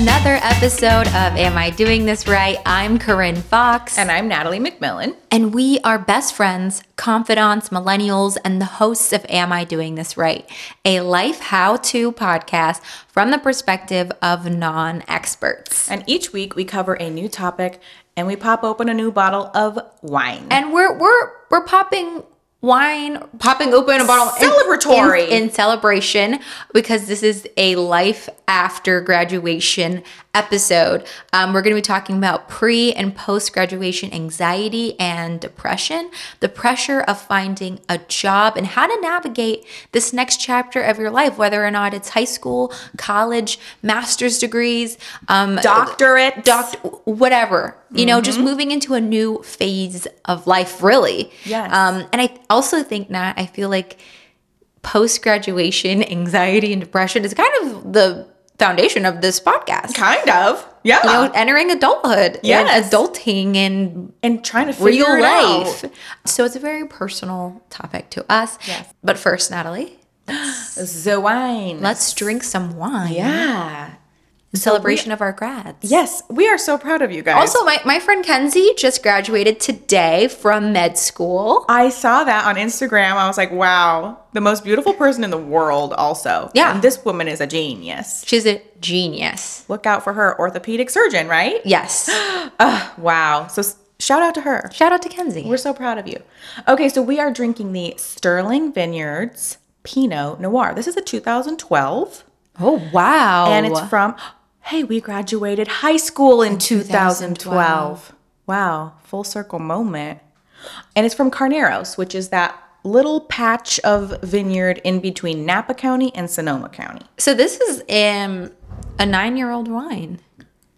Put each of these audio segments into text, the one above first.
another episode of Am I Doing This Right? I'm Corinne Fox. And I'm Natalie McMillan. And we are best friends, confidants, millennials, and the hosts of Am I Doing This Right? A life how to podcast from the perspective of non experts. And each week we cover a new topic and we pop open a new bottle of wine. And we're we're we're popping wine, popping open a bottle Celebratory. in, in, in celebration because this is a life after graduation episode. Um, we're going to be talking about pre and post graduation anxiety and depression, the pressure of finding a job, and how to navigate this next chapter of your life, whether or not it's high school, college, master's degrees, um, Doctorate. doc, whatever. You know, just moving into a new phase of life, really. Yes. Um, and I also think, Nat, I feel like post graduation anxiety and depression is kind of the foundation of this podcast. Kind of. Yeah. You know, entering adulthood Yes. and adulting and and trying to figure real it life. out. So it's a very personal topic to us. Yes. But first, Natalie, The wine. let's drink some wine. Yeah. In celebration of our grads. Yes, we are so proud of you guys. Also, my, my friend Kenzie just graduated today from med school. I saw that on Instagram. I was like, wow, the most beautiful person in the world, also. Yeah. And this woman is a genius. She's a genius. Look out for her, orthopedic surgeon, right? Yes. Ugh, wow. So shout out to her. Shout out to Kenzie. We're so proud of you. Okay, so we are drinking the Sterling Vineyards Pinot Noir. This is a 2012, oh, wow. and it's from. Hey, we graduated high school in 2012. 2012. Wow, full circle moment. And it's from Carneros, which is that little patch of vineyard in between Napa County and Sonoma County. So this is um, a nine-year-old wine.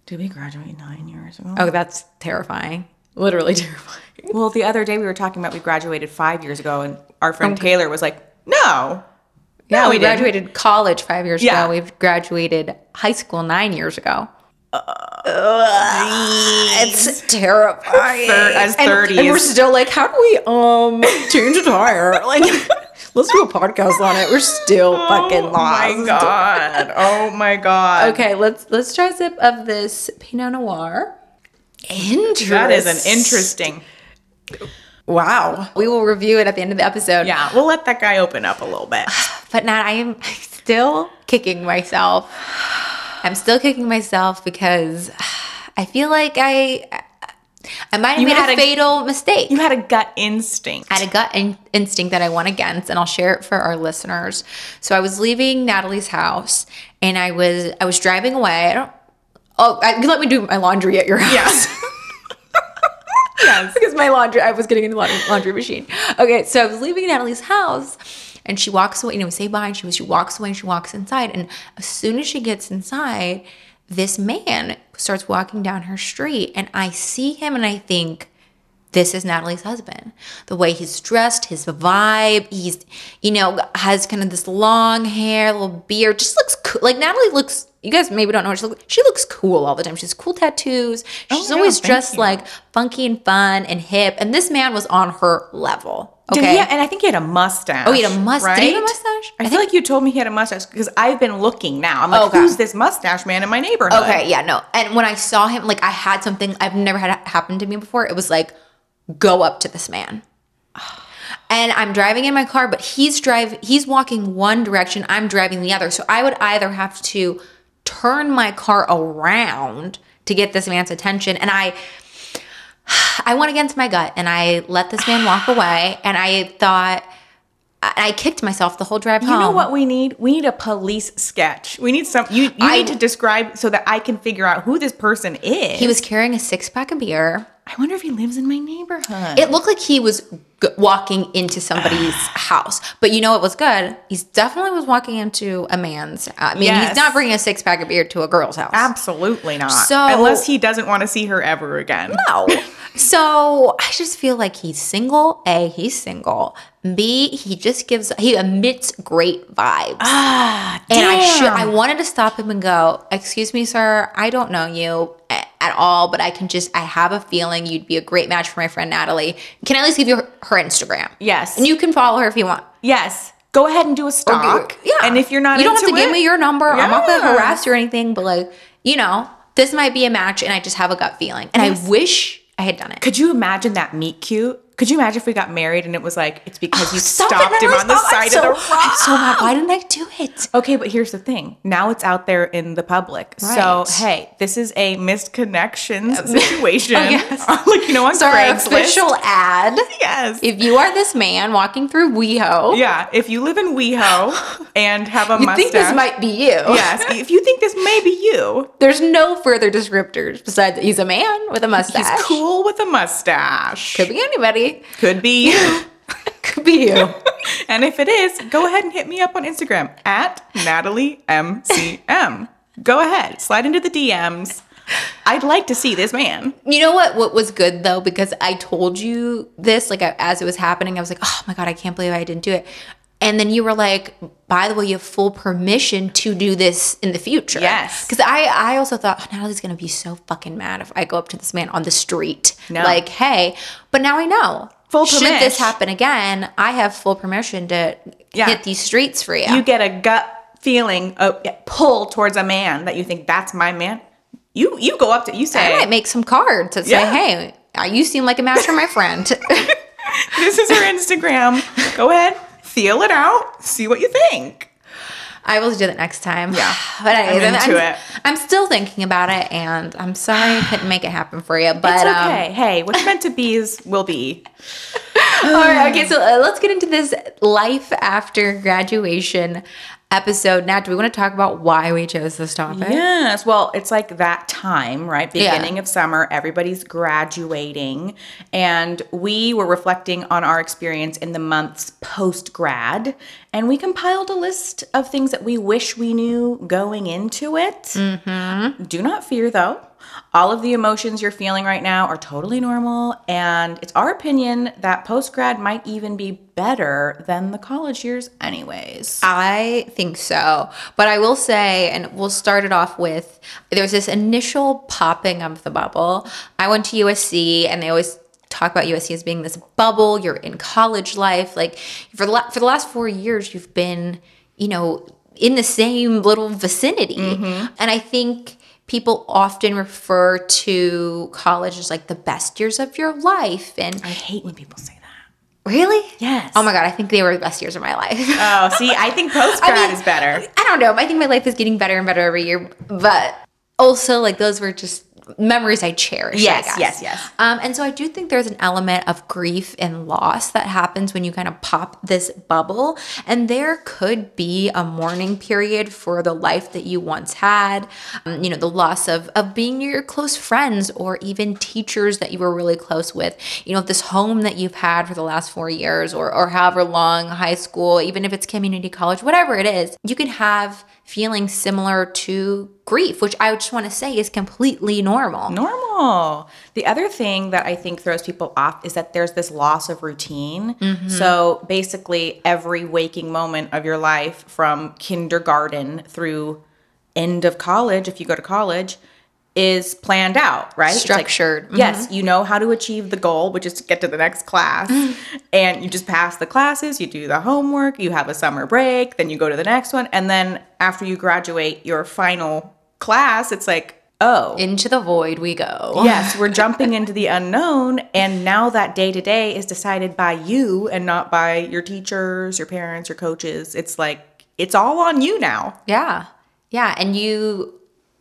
Did we graduate nine years ago? Oh, that's terrifying. Literally terrifying. Well, the other day we were talking about we graduated five years ago, and our friend Taylor was like, "No, Yeah, No, we we graduated college five years Yeah. ago. We've graduated high school nine years ago. it's terrifying. Thir- as And- 30s. and we're still like, how do we um change a tire? Like, let's do a podcast on it. We're still fucking lost. Oh my god! Oh my god! Okay, let's let's try a sip of this Pinot Noir. Interesting. that is an interesting. Wow. We will review it at the end of the episode. Yeah, we'll let that guy open up a little bit. But Nat, I am still kicking myself. I'm still kicking myself because I feel like I I might have You made a a- fatal mistake. You had a gut instinct. I had a gut in- instinct that I went against, and I'll share it for our listeners. So I was leaving Natalie's house, and I was I was driving away. I don't. Oh, I, you let me do my laundry at your house. Yes. yes. because my laundry, I was getting in the laundry, laundry machine. Okay, so I was leaving Natalie's house and she walks away, you know, we say bye and she, she walks away and she walks inside. And as soon as she gets inside, this man starts walking down her street and I see him and I think, this is Natalie's husband. The way he's dressed, his vibe, he's, you know, has kind of this long hair, little beard, just looks cool. Like Natalie looks, you guys maybe don't know, she, look, she looks cool all the time. She has cool tattoos. Oh, She's yeah, always thank dressed you. like funky and fun and hip. And this man was on her level. Okay. he? And I think he had a mustache. Oh, he had a mustache. Right? Did he have a mustache? I, I feel like you told me he had a mustache because I've been looking now. I'm like, Okay. who's this mustache man in my neighborhood? Okay, yeah, no. And when I saw him, like I had something I've never had happen to me before. It was like, go up to this man. And I'm driving in my car, but he's driving he's walking one direction, I'm driving the other. So I would either have to turn my car around to get this man's attention. And I I went against my gut and I let this man walk away. And I thought I kicked myself the whole drive You home. You know what we need? We need a police sketch. We need some. You, you I- need to describe so that I can figure out who this person is. He was carrying a six pack of beer. I wonder if he lives in my neighborhood. It looked like he was g- walking into somebody's house, but you know it was good. He's definitely was walking into a man's. Uh, I mean, Yes. he's not bringing a six pack of beer to a girl's house. Absolutely not. So- unless he doesn't want to see her ever again. No. So I just feel like he's single. A, he's single. B, he just gives he emits great vibes. Ah, and I should damn. I wanted to stop him and go, "Excuse me, sir. I don't know you at all, but I can just I have a feeling you'd be a great match for my friend Natalie. Can I at least give you her, her Instagram? Yes. and you can follow her if you want. Yes. Go ahead and do a stalk. Yeah. And if you're not you don't have to give me your number. I'm not gonna harass you or anything, but like you know, this might be a match and I just have a gut feeling. And Yes. I wish I had done it. Could you imagine that meet cute? Could you imagine if we got married and it was like it's because you Stop stopped him on the side of the road? I'm so mad. Why didn't I do it? Okay, but here's the thing. Now it's out there in the public. So, hey, this is a missed connections oh, situation. Oh, yes. like, you know, on So Craigslist. official ad. Yes. If you are this man walking through WeHo, yeah, if you live in WeHo and have a mustache. you mustache. think this might be you. Yes, if you think this may be you, There's no further descriptors besides that he's a man with a mustache. he's cool with a mustache. Could be anybody. Could be you. Could be you. and if it is, go ahead and hit me up on Instagram at Natalie MCM. Go ahead, slide into the DMs. I'd like to see this man. You know what? What was good though, because I told you this, like I- as it was happening, I was like, "Oh my god, I can't believe I didn't do it." And then you were like, "By the way, you have full permission to do this in the future." Yes. Because I, I also thought oh, Natalie's gonna be so fucking mad if I go up to this man on the street, No. like, "Hey," but now I know. Full Should this happen again, I have full permission to Yeah. hit these streets for you. You get a gut feeling, a pull towards a man that you think that's my man. You you go up to you say I might make some cards that say, "Hey, uh, you seem like a match for my friend." "This is her Instagram. Go ahead, feel it out, see what you think." I will do that next time. Yeah. but anyways, I'm into I'm, it. I'm still thinking about it, and I'm sorry I couldn't make it happen for you. But It's um, okay. hey, what's meant to be is will be. all right, okay. So uh, let's get into this life after graduation episode. Now, do we want to talk about why we chose this topic? Yes. Well, it's like that time, right? Yeah. Beginning of summer, everybody's graduating. And we were reflecting on our experience in the months post grad. And we compiled a list of things that we wish we knew going into it. Mm-hmm. Do not fear, though. All of the emotions you're feeling right now are totally normal. And it's our opinion that post grad might even be better than the college years, anyways. I think so. But I will say, and we'll start it off with there's this initial popping of the bubble. I went to USC, and they always talk about USC as being this bubble. You're in college life. Like for the, la- for the last four years, you've been, you know, in the same little vicinity. Mm-hmm. And I think people often refer to college as like the best years of your life. And I hate when people say that. really? Yes. Oh my God, I think they were the best years of my life. Oh, see, I think post grad mean, is better. I don't know. I think my life is getting better and better every year, but also like those were just memories I cherish. I Yes, guess. yes, yes. Um, and so I do think there's an element of grief and loss that happens when you kind of pop this bubble, and there could be a mourning period for the life that you once had. Um, you know, the loss of of being near your close friends or even teachers that you were really close with. You know, this home that you've had for the last four years or or however long, high school, even if it's community college, whatever it is, you can have feelings similar to grief, which I just want to say is completely normal. Normal. The other thing that I think throws people off is that there's this loss of routine. Mm-hmm. So basically, every waking moment of your life from kindergarten through end of college, if you go to college, is planned out, right? It's like, Structured. Mhm. yes, you know how to achieve the goal, which is to get to the next class. and you just pass the classes, you do the homework, you have a summer break, then you go to the next one. And then after you graduate your final class, it's like, oh, Into the void we go. yes, we're jumping into the unknown. And now that day to day is decided by you and not by your teachers, your parents, your coaches. It's like, it's all on you now. Yeah. Yeah. And you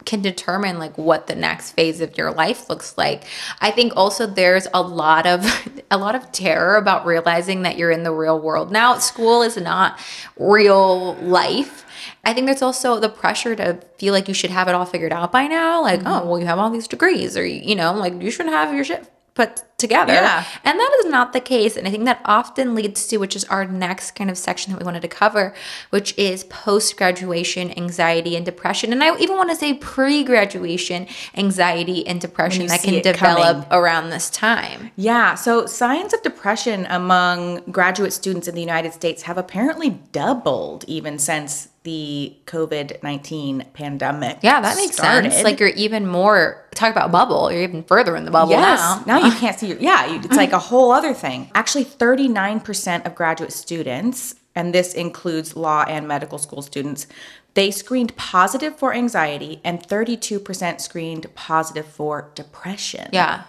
can determine like what the next phase of your life looks like. I think also there's a lot of a lot of terror about realizing that you're in the real world. Now school is not real life. I think there's also the pressure to feel like you should have it all figured out by now. Like, mm-hmm. oh, well, you have all these degrees, or you know, like you shouldn't have your shit put together. Yeah. And that is not the case. And I think that often leads to, which is our next kind of section that we wanted to cover, which is post graduation anxiety and depression. And I even want to say pre graduation anxiety and depression that can develop coming. around this time. Yeah, so signs of depression among graduate students in the United States have apparently doubled even since the COVID 19 pandemic. Yeah, that makes sense. started. Like you're even more, talk about bubble, you're even further in the bubble Yes. now. Now you can't see your, yeah, you, it's like a whole other thing. Actually, 39% of graduate students and this includes law and medical school students, they screened positive for anxiety and 32% screened positive for depression. Yeah.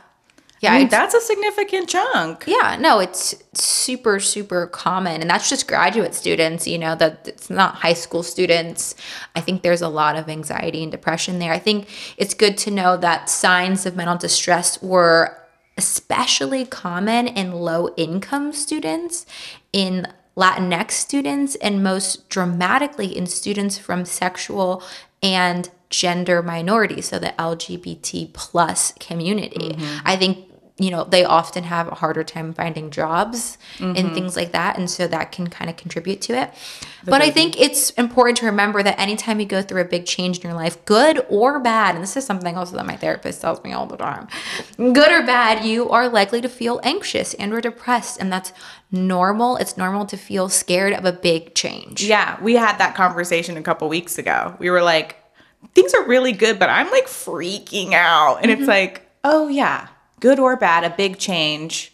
Yeah. I mean, that's a significant chunk. Yeah, no, it's super, super common. And that's just graduate students, you know, that it's not high school students. I think there's a lot of anxiety and depression there. I think it's good to know that signs of mental distress were especially common in low income students, in Latinx students, and most dramatically in students from sexual and gender minorities, so the LGBT plus community. Mm-hmm. I think you know they often have a harder time finding jobs and mm-hmm. things like that and so that can kind of contribute to it. But i think it's important to remember that anytime you go through a big change in your life good or bad and this is something also that my therapist tells me all the time good or bad you are likely to feel anxious and or depressed and that's normal. It's normal to feel scared of a big change. Yeah, we had that conversation a couple weeks ago. We were like, things are really good, but I'm like freaking out. And it's mm-hmm. like, oh, yeah, good or bad, a big change,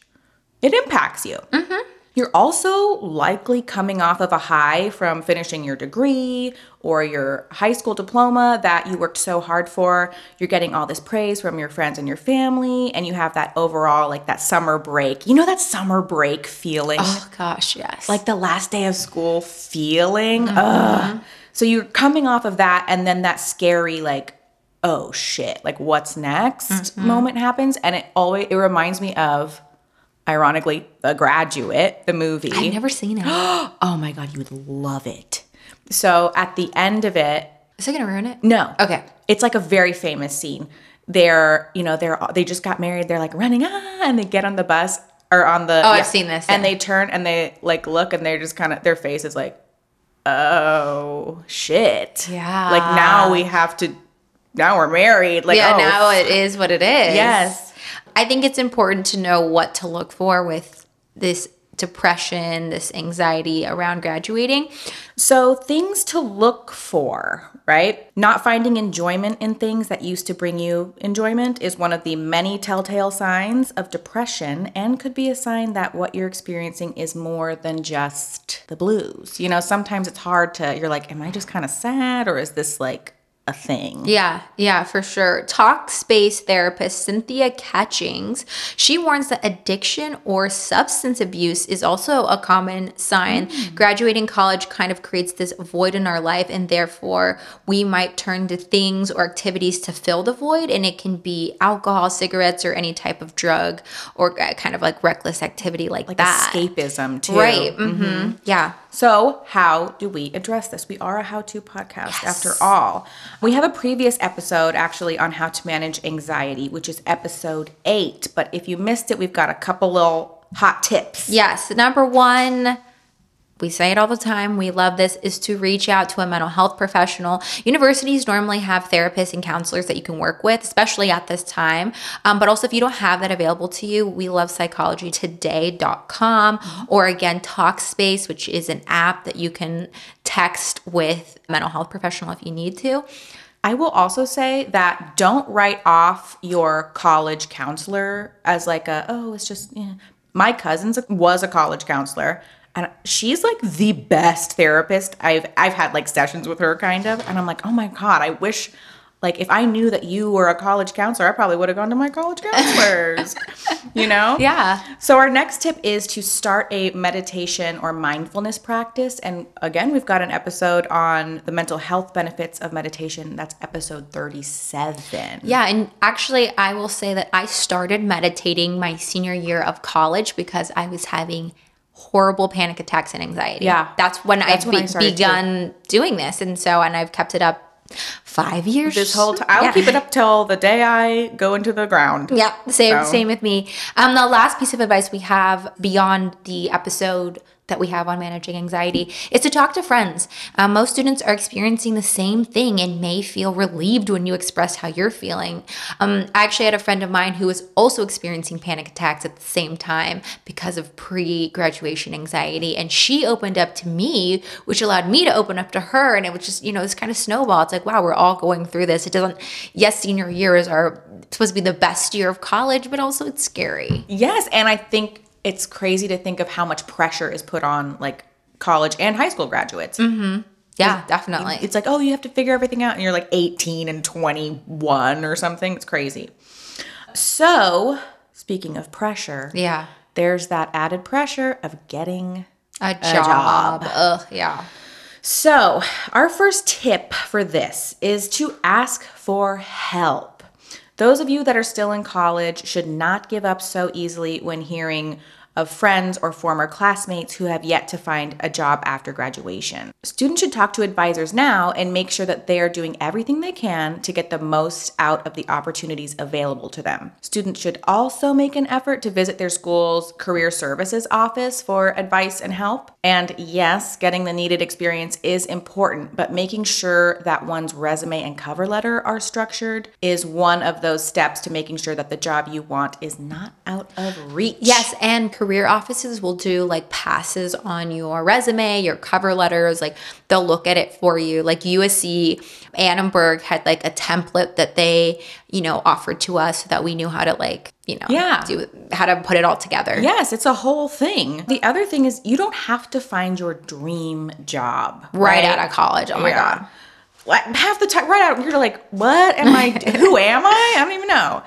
it impacts you. Mm-hmm. You're also likely coming off of a high from finishing your degree or your high school diploma that you worked so hard for. You're getting all this praise from your friends and your family, and you have that overall, like that summer break. You know, that summer break feeling? oh gosh yes like the last day of school feeling. Mm-hmm. Ugh. So you're coming off of that, and then that scary, like, oh shit, like what's next moment happens. And it always, it reminds me of, ironically, The Graduate, the movie. i've never seen it oh my God, you would love it. So at the end of it, is it gonna ruin it no. Okay. It's like a very famous scene. They're, you know, they're they just got married. They're like running ah, and they get on the bus or on the. Oh, I've seen this, And yeah. they turn and they like look and they're just kind of their face is like, oh shit. Yeah. Like now we have to. Now we're married. Like yeah oh, now it is what it is Yes. i think it's important to know what to look for with this depression this anxiety around graduating So, things to look for, right? Not finding enjoyment in things that used to bring you enjoyment is one of the many telltale signs of depression and could be a sign that what you're experiencing is more than just the blues. You know, sometimes it's hard to, you're like, am I just kind of sad or is this like a thing? Yeah, yeah, for sure. Talkspace therapist Cynthia Catchings, she warns that addiction or substance abuse is also a common sign. Graduating college kind of creates this void in our life, and therefore we might turn to things or activities to fill the void. And it can be alcohol, cigarettes, or any type of drug or uh, kind of like reckless activity like, Like that. escapism, too. Right. mm-hmm Yeah. So, how do we address this? We are a how to podcast after all. We have a previous episode actually on how to manage anxiety, which is episode eight. But if you missed it, we've got a couple little hot tips. Yes. Number one, we say it all the time. We love this is to reach out to a mental health professional. Universities normally have therapists and counselors that you can work with, especially at this time. Um, but also, if you don't have that available to you, we love psychologytoday.com or again, Talkspace, which is an app that you can text with mental health professional if you need to. I will also say that don't write off your college counselor as like a, oh, it's just, yeah. My cousin was a college counselor. And she's like the best therapist. I've I've had like sessions with her kind of. And I'm like, oh my God, I wish like if I knew that you were a college counselor, I probably would have gone to my college counselors. you know? Yeah. So our next tip is to start a meditation or mindfulness practice. And again, we've got an episode on the mental health benefits of meditation. That's episode 37. Yeah, and actually, I will say that I started meditating my senior year of college because I was having horrible panic attacks and anxiety. Yeah. that's when That's I've when I be- started, too. begun doing this, and so and I've kept it up five years. This whole time, I'll Yeah. keep it up till the day I go into the ground. Yeah, same So- same with me. Um, the last piece of advice we have beyond the episode that we have on managing anxiety is to talk to friends. Um, most students are experiencing the same thing and may feel relieved when you express how you're feeling. Um, I actually had a friend of mine who was also experiencing panic attacks at the same time because of pre-graduation anxiety, and she opened up to me, which allowed me to open up to her, and it was just you know this kind of snowball. It's like wow, we're all going through this. It doesn't. Yes, senior year is our supposed to be the best year of college, but also it's scary. Yes, and I think it's crazy to think of how much pressure is put on like college and high school graduates. Mm-hmm. Yeah, definitely. It's like, oh, you have to figure everything out, and you're like 18 and 21 or something. It's crazy. So, speaking of pressure, yeah. there's that added pressure of getting A job. job. Ugh, yeah. So, our first tip for this is to ask for help. Those of you that are still in college should not give up so easily when hearing of friends or former classmates who have yet to find a job after graduation. Students should talk to advisors now and make sure that they are doing everything they can to get the most out of the opportunities available to them. Students should also make an effort to visit their school's career services office for advice and help. And yes, getting the needed experience is important, but making sure that one's resume and cover letter are structured is one of those steps to making sure that the job you want is not out of reach. Yes, and career offices will do like passes on your resume, your cover letters. Like they'll look at it for you. Like USC Annenberg had like a template that they, you know, offered to us so that we knew how to like, you know, Yeah. do how to put it all together. Yes, it's a whole thing. The other thing is you don't have to find your dream job Right, out of college. Oh my god. Half the time, right out, you're like, "What am I? who am I? I don't even know."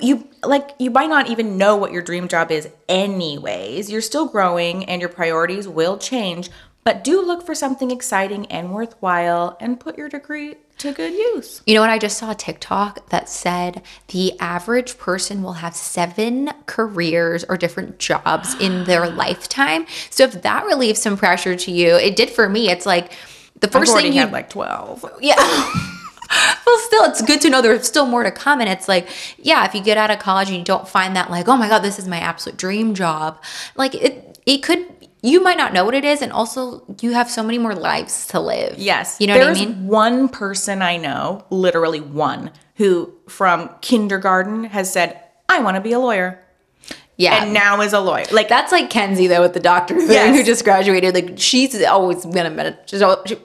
You like you might not even know what your dream job is, anyways. You're still growing, and your priorities will change. But do look for something exciting and worthwhile, and put your degree to good use. You know what? I just saw a TikTok that said the average person will have seven careers or different jobs in their lifetime. So if that relieves some pressure to you, it did for me. It's like the I've first thing you had like twelve. Yeah. well, still, it's good to know there's still more to come. And it's like, yeah, if you get out of college and you don't find that, like, oh my God, this is my absolute dream job, like it, it could, you might not know what it is. And also, you have so many more lives to live. Yes. You know what I There's mean? one person I know, literally one, who from kindergarten has said, I want to be a lawyer. Yeah. And now is a lawyer. Like that's like Kenzie, though, with the doctor thing Yes. who just graduated. Like, she's always been a minute. She's always, she,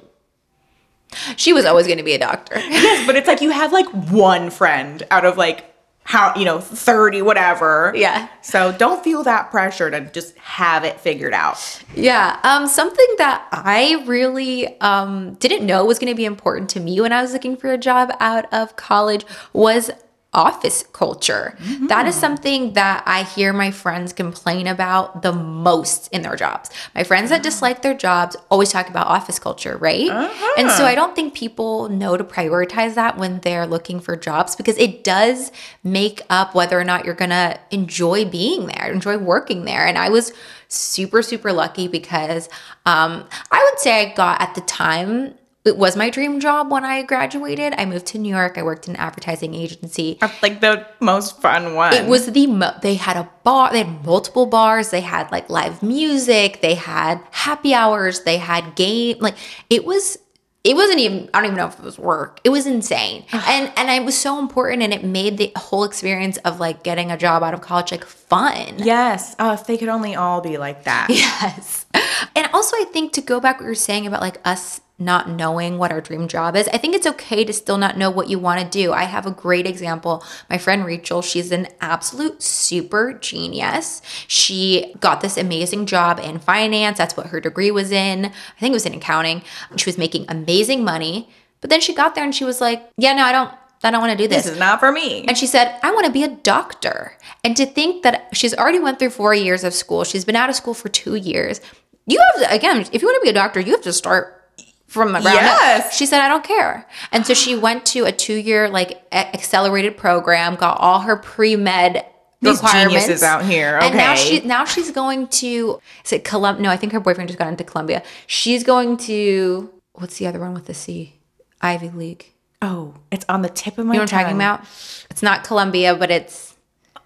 she was always going to be a doctor. yes, but it's like you have like one friend out of like how you know 30 whatever. Yeah. So don't feel that pressure to just have it figured out. Yeah. Um, something that I really um, didn't know was going to be important to me when I was looking for a job out of college was office culture. That is mm-hmm. something that I hear my friends complain about the most in their jobs. My friends that uh-huh. dislike their jobs always talk about office culture, right? Uh-huh. And so I don't think people know to prioritize that when they're looking for jobs because it does make up whether or not you're going to enjoy being there, enjoy working there. And I was super super lucky because um, I would say I got at the time it was my dream job when I graduated. I moved to New York. I worked in an advertising agency. Like the most fun one. It was the mo- they had a bar. They had multiple bars. They had like live music. They had happy hours. They had game. Like it was. It wasn't even. I don't even know if it was work. It was insane, and and it was so important, and it made the whole experience of like getting a job out of college like fun. Yes. Oh, if they could only all be like that. Yes. And also, I think to go back what you're saying about like us not knowing what our dream job is, I think it's okay to still not know what you want to do. I have a great example. My friend Rachel, she's an absolute super genius. She got this amazing job in finance. That's what her degree was in. I think it was in accounting. She was making amazing money. But then she got there and she was like, yeah, no, I don't. I don't want to do this. This is not for me. And she said, I want to be a doctor. And to think that she's already went through four years of school, she's been out of school for two years. You have to, again, if you want to be a doctor, you have to start from the ground up. Yes. She said, I don't care. And so she went to a two year, like, accelerated program, got all her pre med These requirements. geniuses out here. And now Okay. she now she's going to is it Colum no, I think her boyfriend just got into Columbia. She's going to what's the other one with the C? Ivy League. oh, it's on the tip of my You know what I'm talking about? It's not Columbia, but it's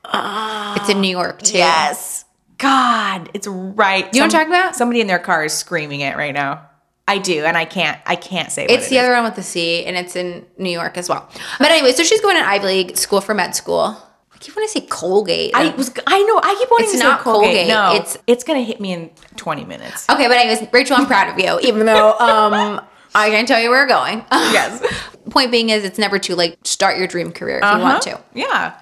ah, it's in New York too. Yes. God, it's right. You know what I'm talking about? Somebody in their car is screaming it right now. I do, and I can't. I can't say. What It's it the is. other one with the C, and it's in New York as well. But anyway, so she's going to Ivy League school for med school. I keep wanting to say Colgate. I was. I know. I keep wanting It's to say not Colgate. Colgate, No, it's- it's gonna hit me in 20 minutes. okay, but anyways, Rachel, I'm proud of you, even though um I can't tell you where we're going. Yes. Point being is, it's never too late. to Start your dream career if you want to. Uh-huh. Yeah.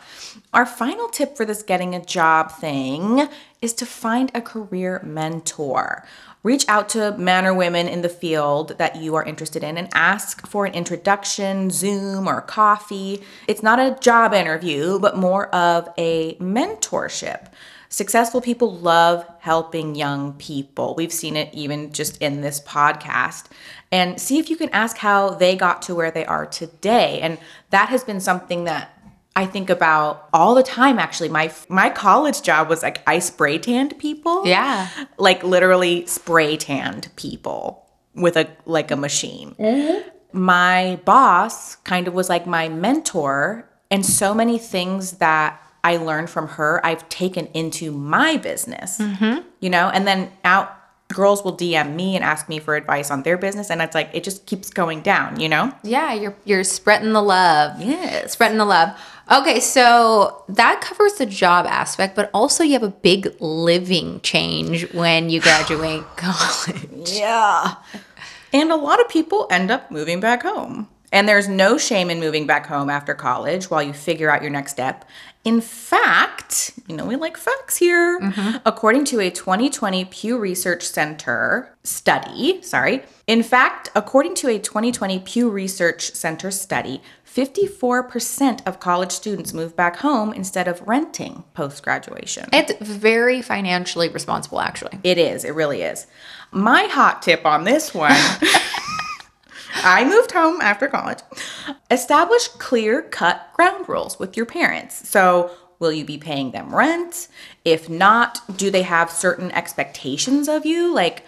Our final tip for this getting a job thing is to find a career mentor. Reach out to men or women in the field that you are interested in and ask for an introduction, Zoom, or coffee. It's not a job interview, but more of a mentorship. Successful people love helping young people. We've seen it even just in this podcast. And see if you can ask how they got to where they are today. And that has been something that I think about all the time actually. My my college job was like I spray tanned people. Yeah. Like literally spray tanned people with a like a machine. Mm-hmm. My boss kind of was like my mentor and so many things that I learned from her I've taken into my business. Mm-hmm. You know, and then out girls will DM me and ask me for advice on their business and it's like it just keeps going down, you know? Yeah, you're you're spreading the love. Yes. Spreading the love. Okay, so that covers the job aspect, but also you have a big living change when you graduate college. Yeah. And a lot of people end up moving back home. And there's no shame in moving back home after college while you figure out your next step. In fact, you know, we like facts here. Mm-hmm. According to a 2020 Pew Research Center study, sorry, in fact, according to a 2020 Pew Research Center study, 54% of college students move back home instead of renting post graduation. It's very financially responsible, actually. It is, it really is. My hot tip on this one. I moved home after college. Establish clear cut ground rules with your parents. So, will you be paying them rent? If not, do they have certain expectations of you? Like,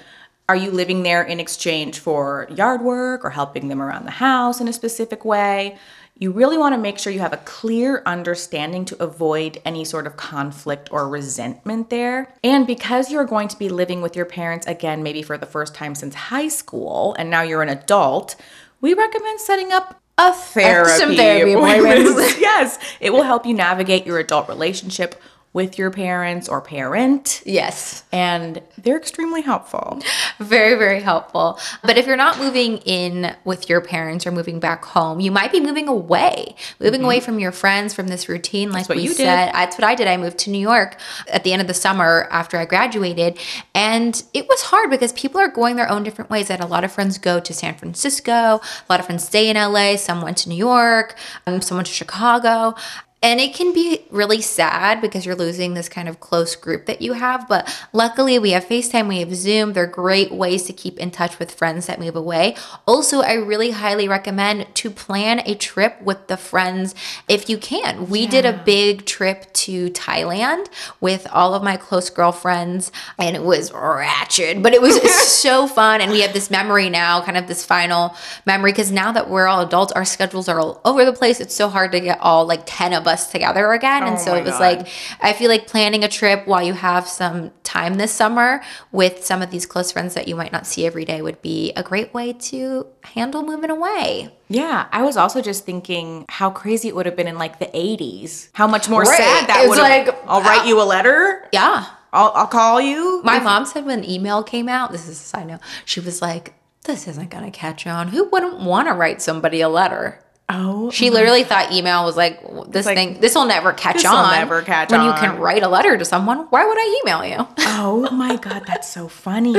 are you living there in exchange for yard work or helping them around the house in a specific way? You really want to make sure you have a clear understanding to avoid any sort of conflict or resentment there. And because you're going to be living with your parents again, maybe for the first time since high school, and now you're an adult, we recommend setting up a therapy, Some therapy appointments. yes, it will help you navigate your adult relationship with your parents or parent. Yes. And they're extremely helpful. Very, very helpful. But if you're not moving in with your parents or moving back home, you might be moving away, moving mm-hmm. away from your friends, from this routine, like we said. Did. That's what I did. I moved to New York at the end of the summer after I graduated. And it was hard because people are going their own different ways. I had a lot of friends go to San Francisco, a lot of friends stay in LA, some went to New York, um, some went to Chicago. And it can be really sad because you're losing this kind of close group that you have. But luckily, we have FaceTime, we have Zoom. They're great ways to keep in touch with friends that move away. Also, I really highly recommend to plan a trip with the friends if you can. We yeah. did a big trip to Thailand with all of my close girlfriends, and it was ratchet, but it was so fun. And we have this memory now, kind of this final memory, because now that we're all adults, our schedules are all over the place. It's so hard to get all like 10 of us us together again. And oh so it was God. like, I feel like planning a trip while you have some time this summer with some of these close friends that you might not see every day would be a great way to handle moving away. Yeah, I was also just thinking how crazy it would have been in like the 80s. How much more right. sad that would like, I'll write uh, you a letter. Yeah. I'll, I'll call you. My if- mom said when email came out, this is a side note, she was like, this isn't going to catch on. Who wouldn't want to write somebody a letter? Oh, she literally thought email was like this like, thing. This will never catch on. Never catch on. when on. you can write a letter to someone. Why would I email you? oh my god, that's so funny.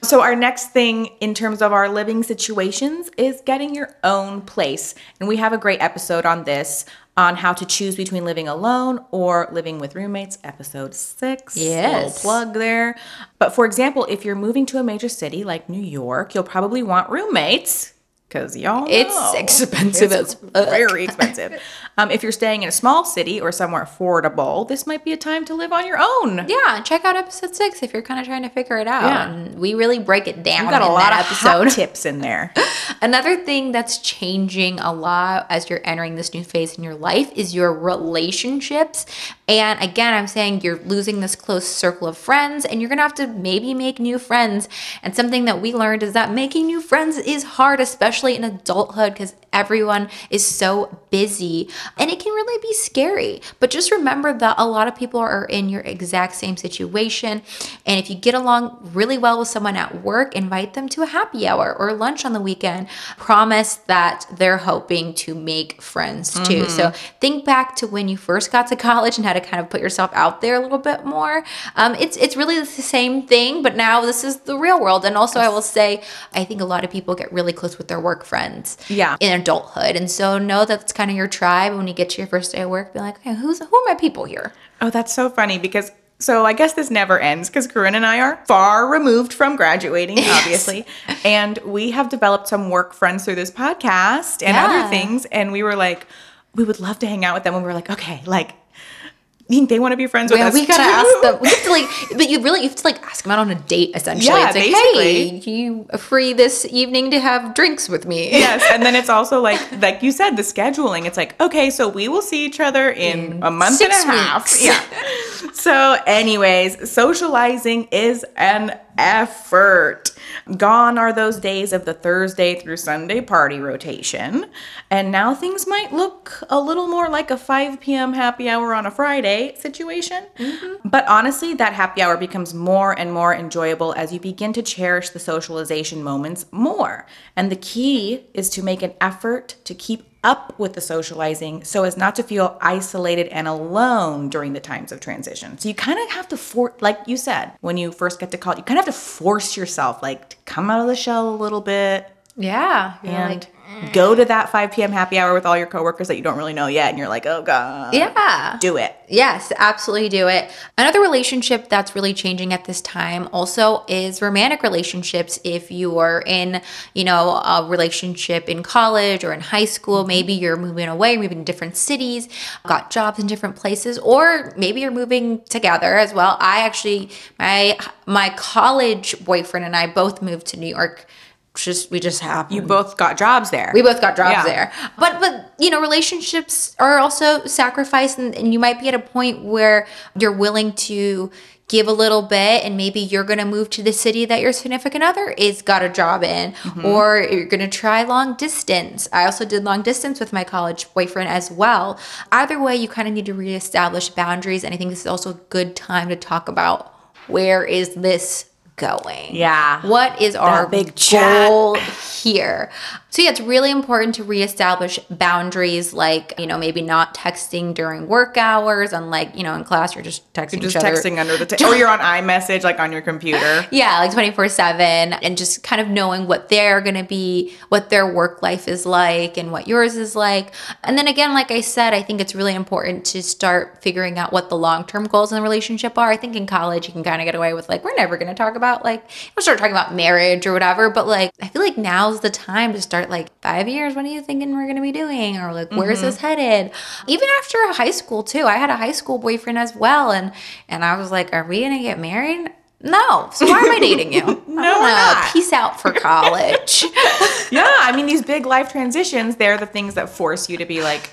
So our next thing in terms of our living situations is getting your own place, and we have a great episode on this on how to choose between living alone or living with roommates. Episode six. Yes. Little plug there. But for example, if you're moving to a major city like New York, you'll probably want roommates because y'all it's expensive it's very expensive. Um, if you're staying in a small city or somewhere affordable this might be a time to live on your own. Yeah check out episode six if you're kind of trying to figure it out. Yeah. and we really break it down we got a lot of episode. tips in there. Another thing that's changing a lot as you're entering this new phase in your life is your relationships and again i'm saying you're losing this close circle of friends and you're gonna have to maybe make new friends. And something that we learned is that making new friends is hard especially in adulthood because everyone is so busy and it can really be scary. But just remember that a lot of people are in your exact same situation. And if you get along really well with someone at work, invite them to a happy hour or lunch on the weekend. Promise that they're hoping to make friends too. Mm-hmm. So think back to when you first got to college and how to kind of put yourself out there a little bit more. Um, it's it's really the same thing, but now this is the real world. And also, I will say, I think a lot of people get really close with their work friends. Yeah. Adulthood, and so know that's kind of your tribe. When you get to your first day of work, be like, okay, who's who are my people here? Oh, that's so funny because so I guess this never ends because Corinne and I are far removed from graduating, obviously. Yes. And we have developed some work friends through this podcast and yeah. other things. And we were like, we would love to hang out with them. And we were like, okay, like think they want to be friends with us. We gotta too. ask them. We have to like, but you really you have to like ask them out on a date essentially. Yeah, it's like, basically. hey, you free this evening to have drinks with me? Yes, and then it's also like, like you said, the scheduling. It's like, okay, so we will see each other in, in a month and a half. Weeks. Yeah. so, anyways, socializing is an effort. Gone are those days of the Thursday through Sunday party rotation. And now things might look a little more like a 5 p.m. happy hour on a Friday situation. Mm-hmm. But honestly, that happy hour becomes more and more enjoyable as you begin to cherish the socialization moments more. And the key is to make an effort to keep up with the socializing so as not to feel isolated and alone during the times of transition. So you kind of have to for like you said, when you first get to college, you kind of have to force yourself like to come out of the shell a little bit. Yeah. And like, go to that 5 p.m. happy hour with all your coworkers that you don't really know yet, and you're like, oh God. Yeah. Do it. Yes, absolutely do it. Another relationship that's really changing at this time also is romantic relationships. If you are in, you know, a relationship in college or in high school, mm-hmm. maybe you're moving away, moving to different cities, got jobs in different places, or maybe you're moving together as well. I actually, my my college boyfriend and I both moved to New York just we just happened. You both got jobs there. We both got jobs yeah. there. But but you know, relationships are also sacrificed and, and you might be at a point where you're willing to give a little bit and maybe you're going to move to the city that your significant other is got a job in mm-hmm. or you're going to try long distance. I also did long distance with my college boyfriend as well. Either way, you kind of need to reestablish boundaries and I think this is also a good time to talk about where is this going? Yeah. What is our big goal here? So yeah, it's really important to reestablish boundaries, like you know maybe not texting during work hours, unlike you know in class you're just texting. You're just texting under the table, or you're on iMessage like on your computer. yeah, like twenty four seven, and just kind of knowing what they're gonna be, what their work life is like, and what yours is like. And then again, like I said, I think it's really important to start figuring out what the long term goals in the relationship are. I think in college you can kind of get away with like we're never gonna talk about like we'll start talking about marriage or whatever, but like I feel like now's the time to start start like five years what are you thinking we're going to be doing or like where's mm-hmm. this headed even after high school too i had a high school boyfriend as well and and i was like are we going to get married no. So why am I dating you? no, not. Peace out for college. yeah, I mean these big life transitions, they're the things that force you to be like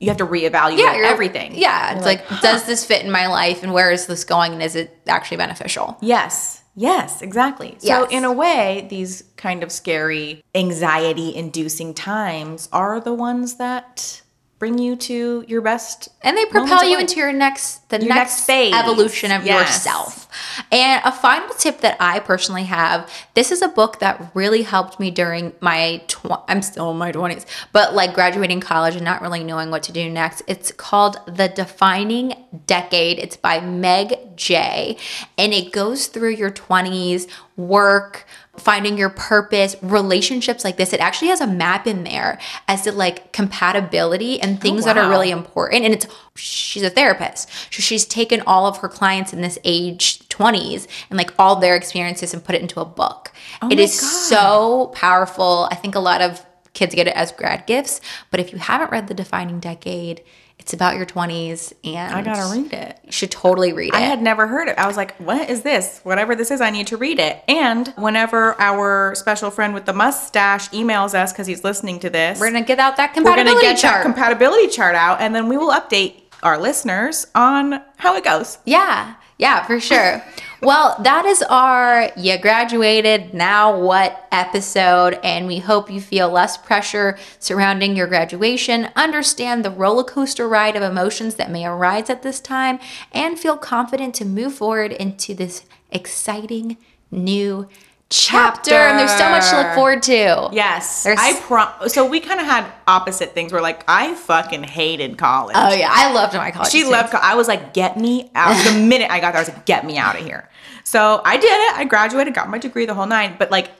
you have to reevaluate yeah, everything. Yeah, you're it's like, like huh. does this fit in my life and where is this going and is it actually beneficial? Yes. Yes, exactly. Yes. So, in a way, these kind of scary, anxiety inducing times are the ones that bring you to your best and they propel you into your next the your next, next phase. evolution of yes. yourself. And a final tip that i personally have this is a book that really helped me during my tw- i'm still in my 20s but like graduating college and not really knowing what to do next. It's called the defining decade. It's by meg jay and it goes through your 20s work finding your purpose, relationships like this. It actually has a map in there as to like compatibility and oh, things oh, wow. that are really important. And it's she's a therapist. So she's taken all of her clients in this age 20s and like all their experiences and put it into a book. Oh it is God. so powerful. I think a lot of kids get it as grad gifts, but if you haven't read The Defining Decade, it's about your 20s and I gotta read it. You should totally read it. I had never heard it. I was like, what is this? Whatever this is, I need to read it. And whenever our special friend with the mustache emails us because he's listening to this, we're gonna get out that compatibility we're gonna get chart. That compatibility chart out and then we will update our listeners on how it goes. Yeah. Yeah, for sure. Well, that is our You Graduated Now What episode, and we hope you feel less pressure surrounding your graduation, understand the roller coaster ride of emotions that may arise at this time, and feel confident to move forward into this exciting new chapter. And there's so much to look forward to. Yes. There's- I prom. So we kind of had opposite things. We're like, I fucking hated college. Oh, yeah. I loved my college. She experience. loved. co- I was like, get me out. The minute I got there, I was like, get me out of here. So I did it. I graduated, got my degree, the whole nine. But like,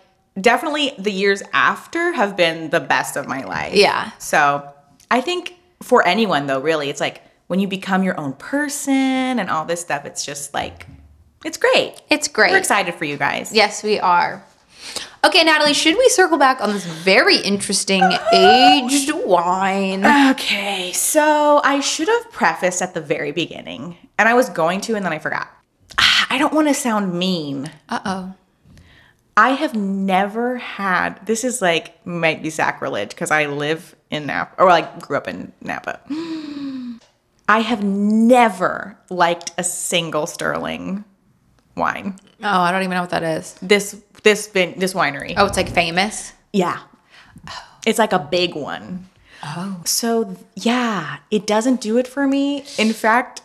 definitely the years after have been the best of my life. Yeah. So I think for anyone though, really, it's like when you become your own person and all this stuff, it's just like, it's great. It's great. We're excited for you guys. Yes, we are. Okay, Natalie, should we circle back on this very interesting aged wine? Okay, so I should have prefaced at the very beginning, and I was going to, and then I forgot. Ah, I don't want to sound mean. Uh oh. I have never had this is like might be sacrilege because I live in Napa or like grew up in Napa. I have never liked a single sterling wine. Oh, I don't even know what that is. This this vin- this winery. Oh, it's like famous. Yeah. Oh. It's like a big one. Oh. So yeah, it doesn't do it for me. In fact,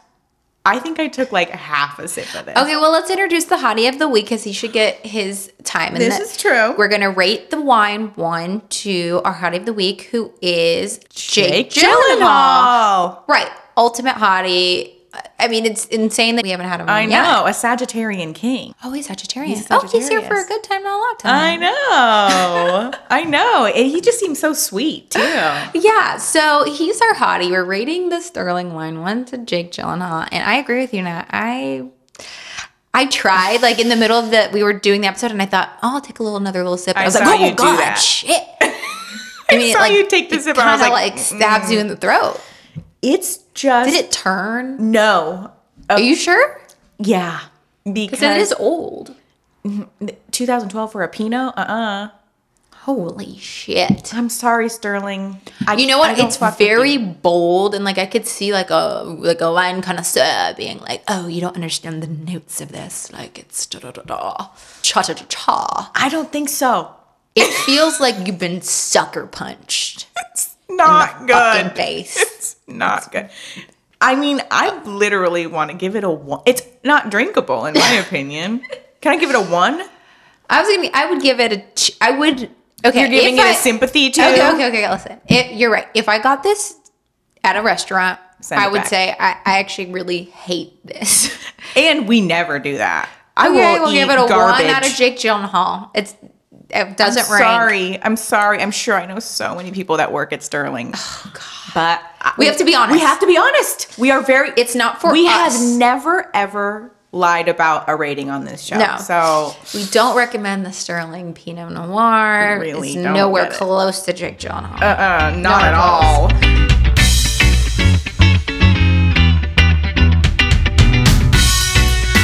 I think I took like half a sip of this. Okay, well, let's introduce the hottie of the week because he should get his time. And This is true. We're gonna rate the wine one to our hottie of the week, who is Jake, Jake Gyllenhaal. Gyllenhaal. Right, ultimate hottie. I mean, it's insane that we haven't had him. I on yet. know, a Sagittarian king. Oh, he's Sagittarius. He's Oh, he's here for a good time, not a long time. I know. I know. He just seems so sweet too. Yeah, so he's our hottie. We're rating the Sterling wine one to Jake Gyllenhaal, and I agree with you, Nat. I I tried like in the middle of the we were doing the episode, and I thought, oh, I'll take a little another little sip. I, I was like, oh god, shit. I I saw you take the sip, and I was like, like stabs mm-hmm. you in the throat. It's just Did it turn? no. Are you sure? Yeah. Because it is old. 2012 for a Pinot? Uh-uh. Holy shit. I'm sorry, Sterling. I, You know what? It's very bold, and like I could see like a like a wine connoisseur being like, "Oh, you don't understand the notes of this. Like it's da da da da, cha cha cha cha." I don't think so. It feels like you've been sucker punched It's Not in the fucking good. face. Not good. I mean, I literally want to give it a one. It's not drinkable, in my opinion. Can I give it a one? I was gonna. Be, I would give it a. T- I would. Okay, You're giving it a I- sympathy too. Okay, okay, okay. Listen, it, you're right. If I got this at a restaurant, Send I would back. say I, I actually really hate this. And we never do that. I okay, will we'll give it a garbage. one out of Jake Gyllenhaal. It's it doesn't I'm rank. sorry. I'm sorry. I'm sure I know so many people that work at Sterling. Oh God. But We have to be honest. We have to be honest. We are very. It's not for us. we us. have never ever lied about a rating on this show. No. So We don't recommend the Sterling Pinot Noir. Really it's nowhere get it. close to Jake Gyllenhaal. uh, not, Not at close. all.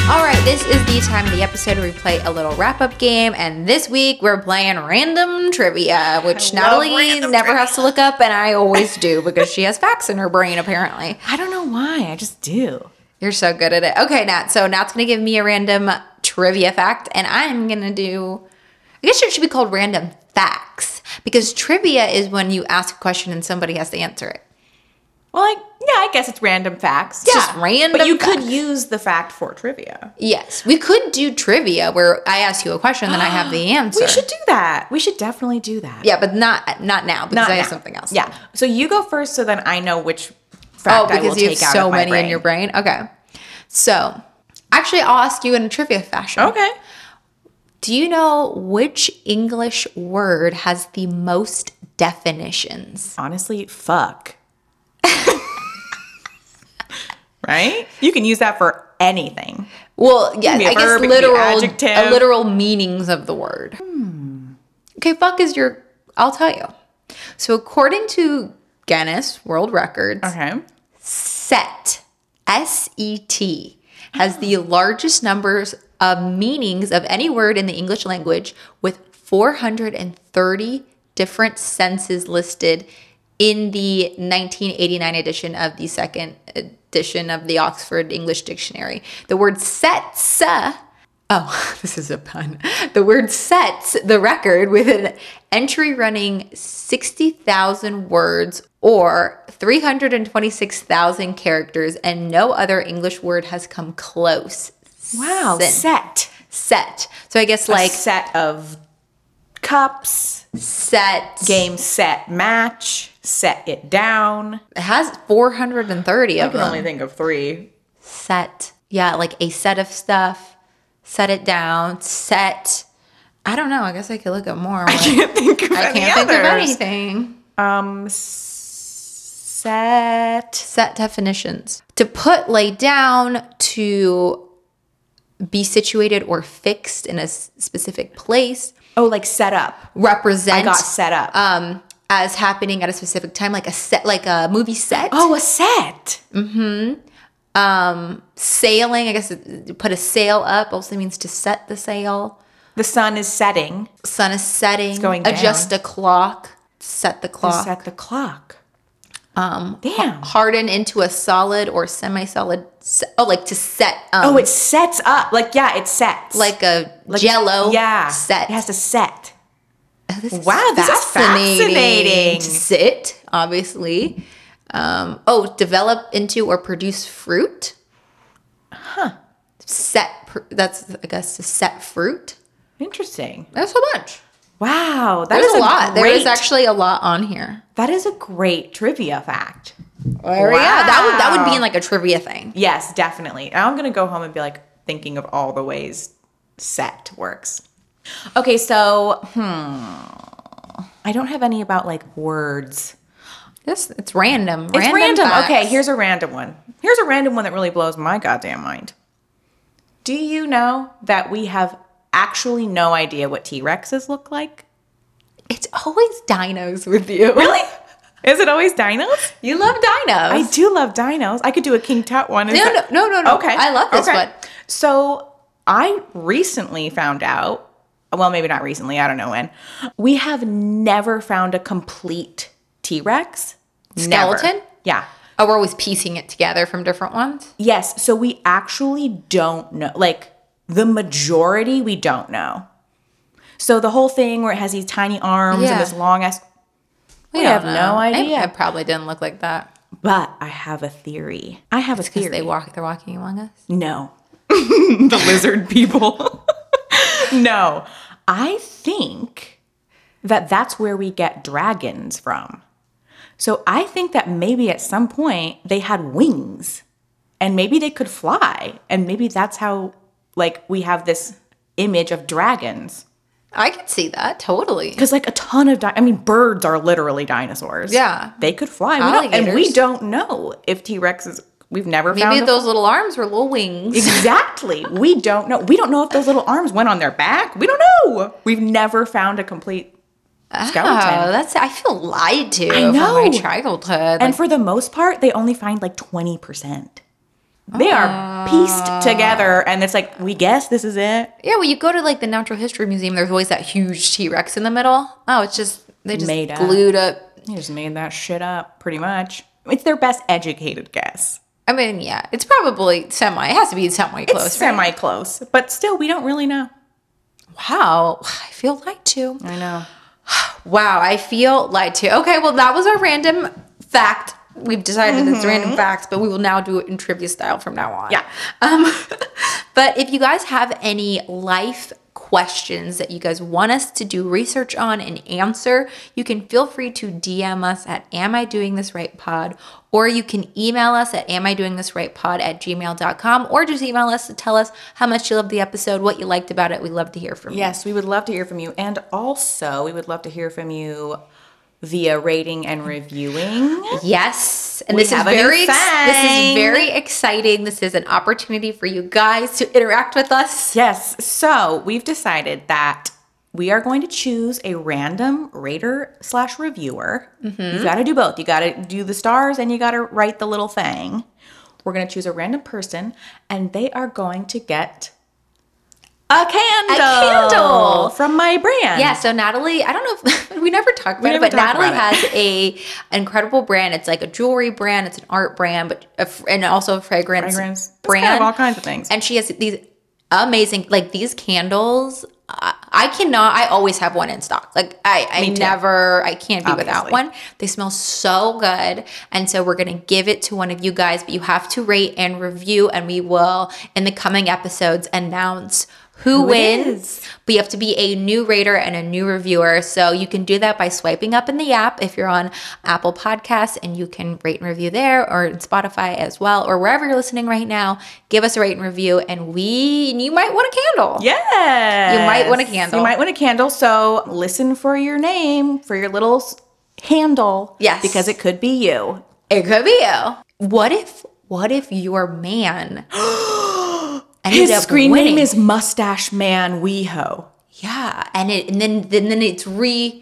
All right, this is the time of the episode where we play a little wrap up game. And this week we're playing random trivia, which I Natalie never has to look up, and I always do because she has facts in her brain, apparently. I don't know why. I just do. You're so good at it. Okay, Nat. So Nat's going to give me a random trivia fact, and I'm going to do, I guess it should be called random facts because trivia is when you ask a question and somebody has to answer it. Well, like, yeah, I guess it's random facts. It's just random But you facts. could use the fact for trivia. Yes, we could do trivia where I ask you a question, and then I have the answer. We should do that. We should definitely do that. Yeah, but not not now because Not I have something else. Yeah. So you go first, so then I know which Oh, fact I will you have take out so of my many brain. in your brain. Okay. So, actually, I'll ask you in a trivia fashion. Okay. Do you know which English word has the most definitions? Honestly, fuck. right? You can use that for anything. Well, yeah, I guess verb, be literal, literal meanings of the word. Hmm. Okay, fuck is your. I'll tell you. So, according to Guinness World Records, Okay. set S E T has the hmm. largest numbers of meanings of any word in the English language with 430 different senses listed in the 1989 edition of the second edition of the Oxford English Dictionary. The word sets uh, Oh, this is a pun. The word sets the record with an entry running 60,000 words or 326,000 characters, and no other English word has come close. Wow. Sin. Set. Set. So I guess Like like set of cups, set. game, set, match, set it down. It has 430 I of can them. only think of three. set. Yeah, like a set of stuff. Set it down. Set. I don't know. I guess I could look at more. I can't think of I any can't think of others. anything. Um, set. Set definitions. To put, lay down, to be situated or fixed in a s- specific place, Oh, like set up. represent I got set up. um as happening at a specific time, like a set, like a movie set. oh, a set. Mm-hmm. Um, sailing. I guess put a sail up also means to set the sail. The sun is setting. Sun is setting. going Adjust a clock. Set the clock. Set the clock. um, Damn. harden into a solid or semi-solid. Se- oh, like to set. Um, Oh, it sets up. Like yeah, it sets. like a Like, Jello. Yeah. set. It has to set. Oh, this is Wow, this is fascinating. To sit, obviously. Um, oh, develop into or produce fruit. Huh. Set. pr- That's I guess to set fruit. Interesting. That's a bunch. Wow, that There's is a lot. There Great, is actually a lot on here. that is a great trivia fact. Or, Yeah, that would that would be in like a trivia thing. Yes, definitely. I'm gonna go home and be like thinking of all the ways set works. Okay, so hmm, I don't have any about like words. This it's random. It's random. Okay, here's a random one. Here's a random one that really blows my goddamn mind. Do you know that we have actually no idea what T Rexes look like? it's always dinos with you. Really? Is it always dinos? You love dinos. I do love dinos. I could do a King Tut one. Is No, that- no, no, no, no. Okay. I love this okay. one. So I recently found out, well, maybe not recently, I don't know when. We have never found a complete T Rex Skeleton? Yeah. Oh, we're always piecing it together from different ones. Yes. So we actually don't know. Like the majority, we don't know. So the whole thing where it has these tiny arms Yeah. and this long ass. We, don't have know. no idea. It, probably didn't look like that but I have a theory. I have a because theory. they walk. They're walking among us. No. the lizard people. no. I think that that's where we get dragons from. So I think that maybe at some point they had wings and maybe they could fly. And maybe that's how, like, we have this image of dragons. I can see that totally. Because, like, a ton of, di- I mean, birds are literally dinosaurs. Yeah. They could fly. We and we don't know if T Rexes, we've never found Maybe a those little arms were little wings. Exactly. We don't know. We don't know if those little arms went on their back. We don't know. We've never found a complete skeleton. Oh, that's I feel lied to I from my childhood. and for the most part, they only find like 20%. They are pieced ah. together and it's like, we guess this is it. yeah, well, you go to like the Natural History Museum, there's always that huge T Rex in the middle. Oh, it's just they just Made up. glued up. You just made that shit up pretty much. It's their best educated guess. I mean, yeah, it's probably semi. It has to be semi close. It's semi close, but still, we don't really know. Wow, I feel lied to. I know. Wow, I feel lied to. Okay, well, that was our random fact. We've decided it's random facts, but we will now do it in trivia style from now on. Yeah. Um, but if you guys have any life questions that you guys want us to do research on and answer, you can feel free to DM us at Am I Doing This Right Pod, or you can email us at Am I Doing This Right Pod at gmail.com, or just email us to tell us how much you loved the episode, what you liked about it. We love to hear from you. Yes, we would love to hear from you. And also, we would love to hear from you via rating and reviewing. Yes, and We this is have a new very ex- this is very exciting. This is an opportunity for you guys to interact with us. Yes, so we've decided that we are going to choose a random rater slash reviewer. Mm-hmm. You've got to do both. You got to do the stars and you got to write the little thing. We're going to choose a random person and they are going to get a candle. candle. from my brand. Yeah, so Natalie, I don't know if we never talked about it, but Natalie has a incredible brand. It's like a jewelry brand, it's an art brand, but a, and also a fragrance, Fragrance. Brand. kind of all kinds of things. and she has these amazing. Like these candles, I, I cannot. I always have one in stock. Like I, I never. I can't be without one. They smell so good, and so we're gonna give it to one of you guys. But you have to rate and review, and we will in the coming episodes announce. Who, Who wins? But you have to be a new rater and a new reviewer. So you can do that by swiping up in the app if you're on Apple Podcasts and you can rate and review there or in Spotify as well or wherever you're listening right now. Give us a rate and review and we you might want a candle. Yes. You might want a candle. You might want a candle. So listen for your name, for your little handle. Yes. Because it could be you. It could be you. What if what if your man ended His up screen winning? name is Mustache Man WeHo. Yeah. And it and then then, then it's re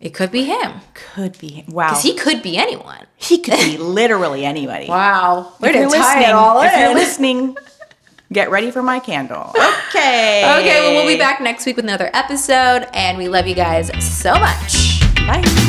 it could be him. Could be. him. Wow. Because he could be anyone. He could be literally anybody. Wow. Way If to you're tie listening, it all if you're listening, get ready for my candle. Okay. Okay, well, we'll be back next week with another episode, and we love you guys so much.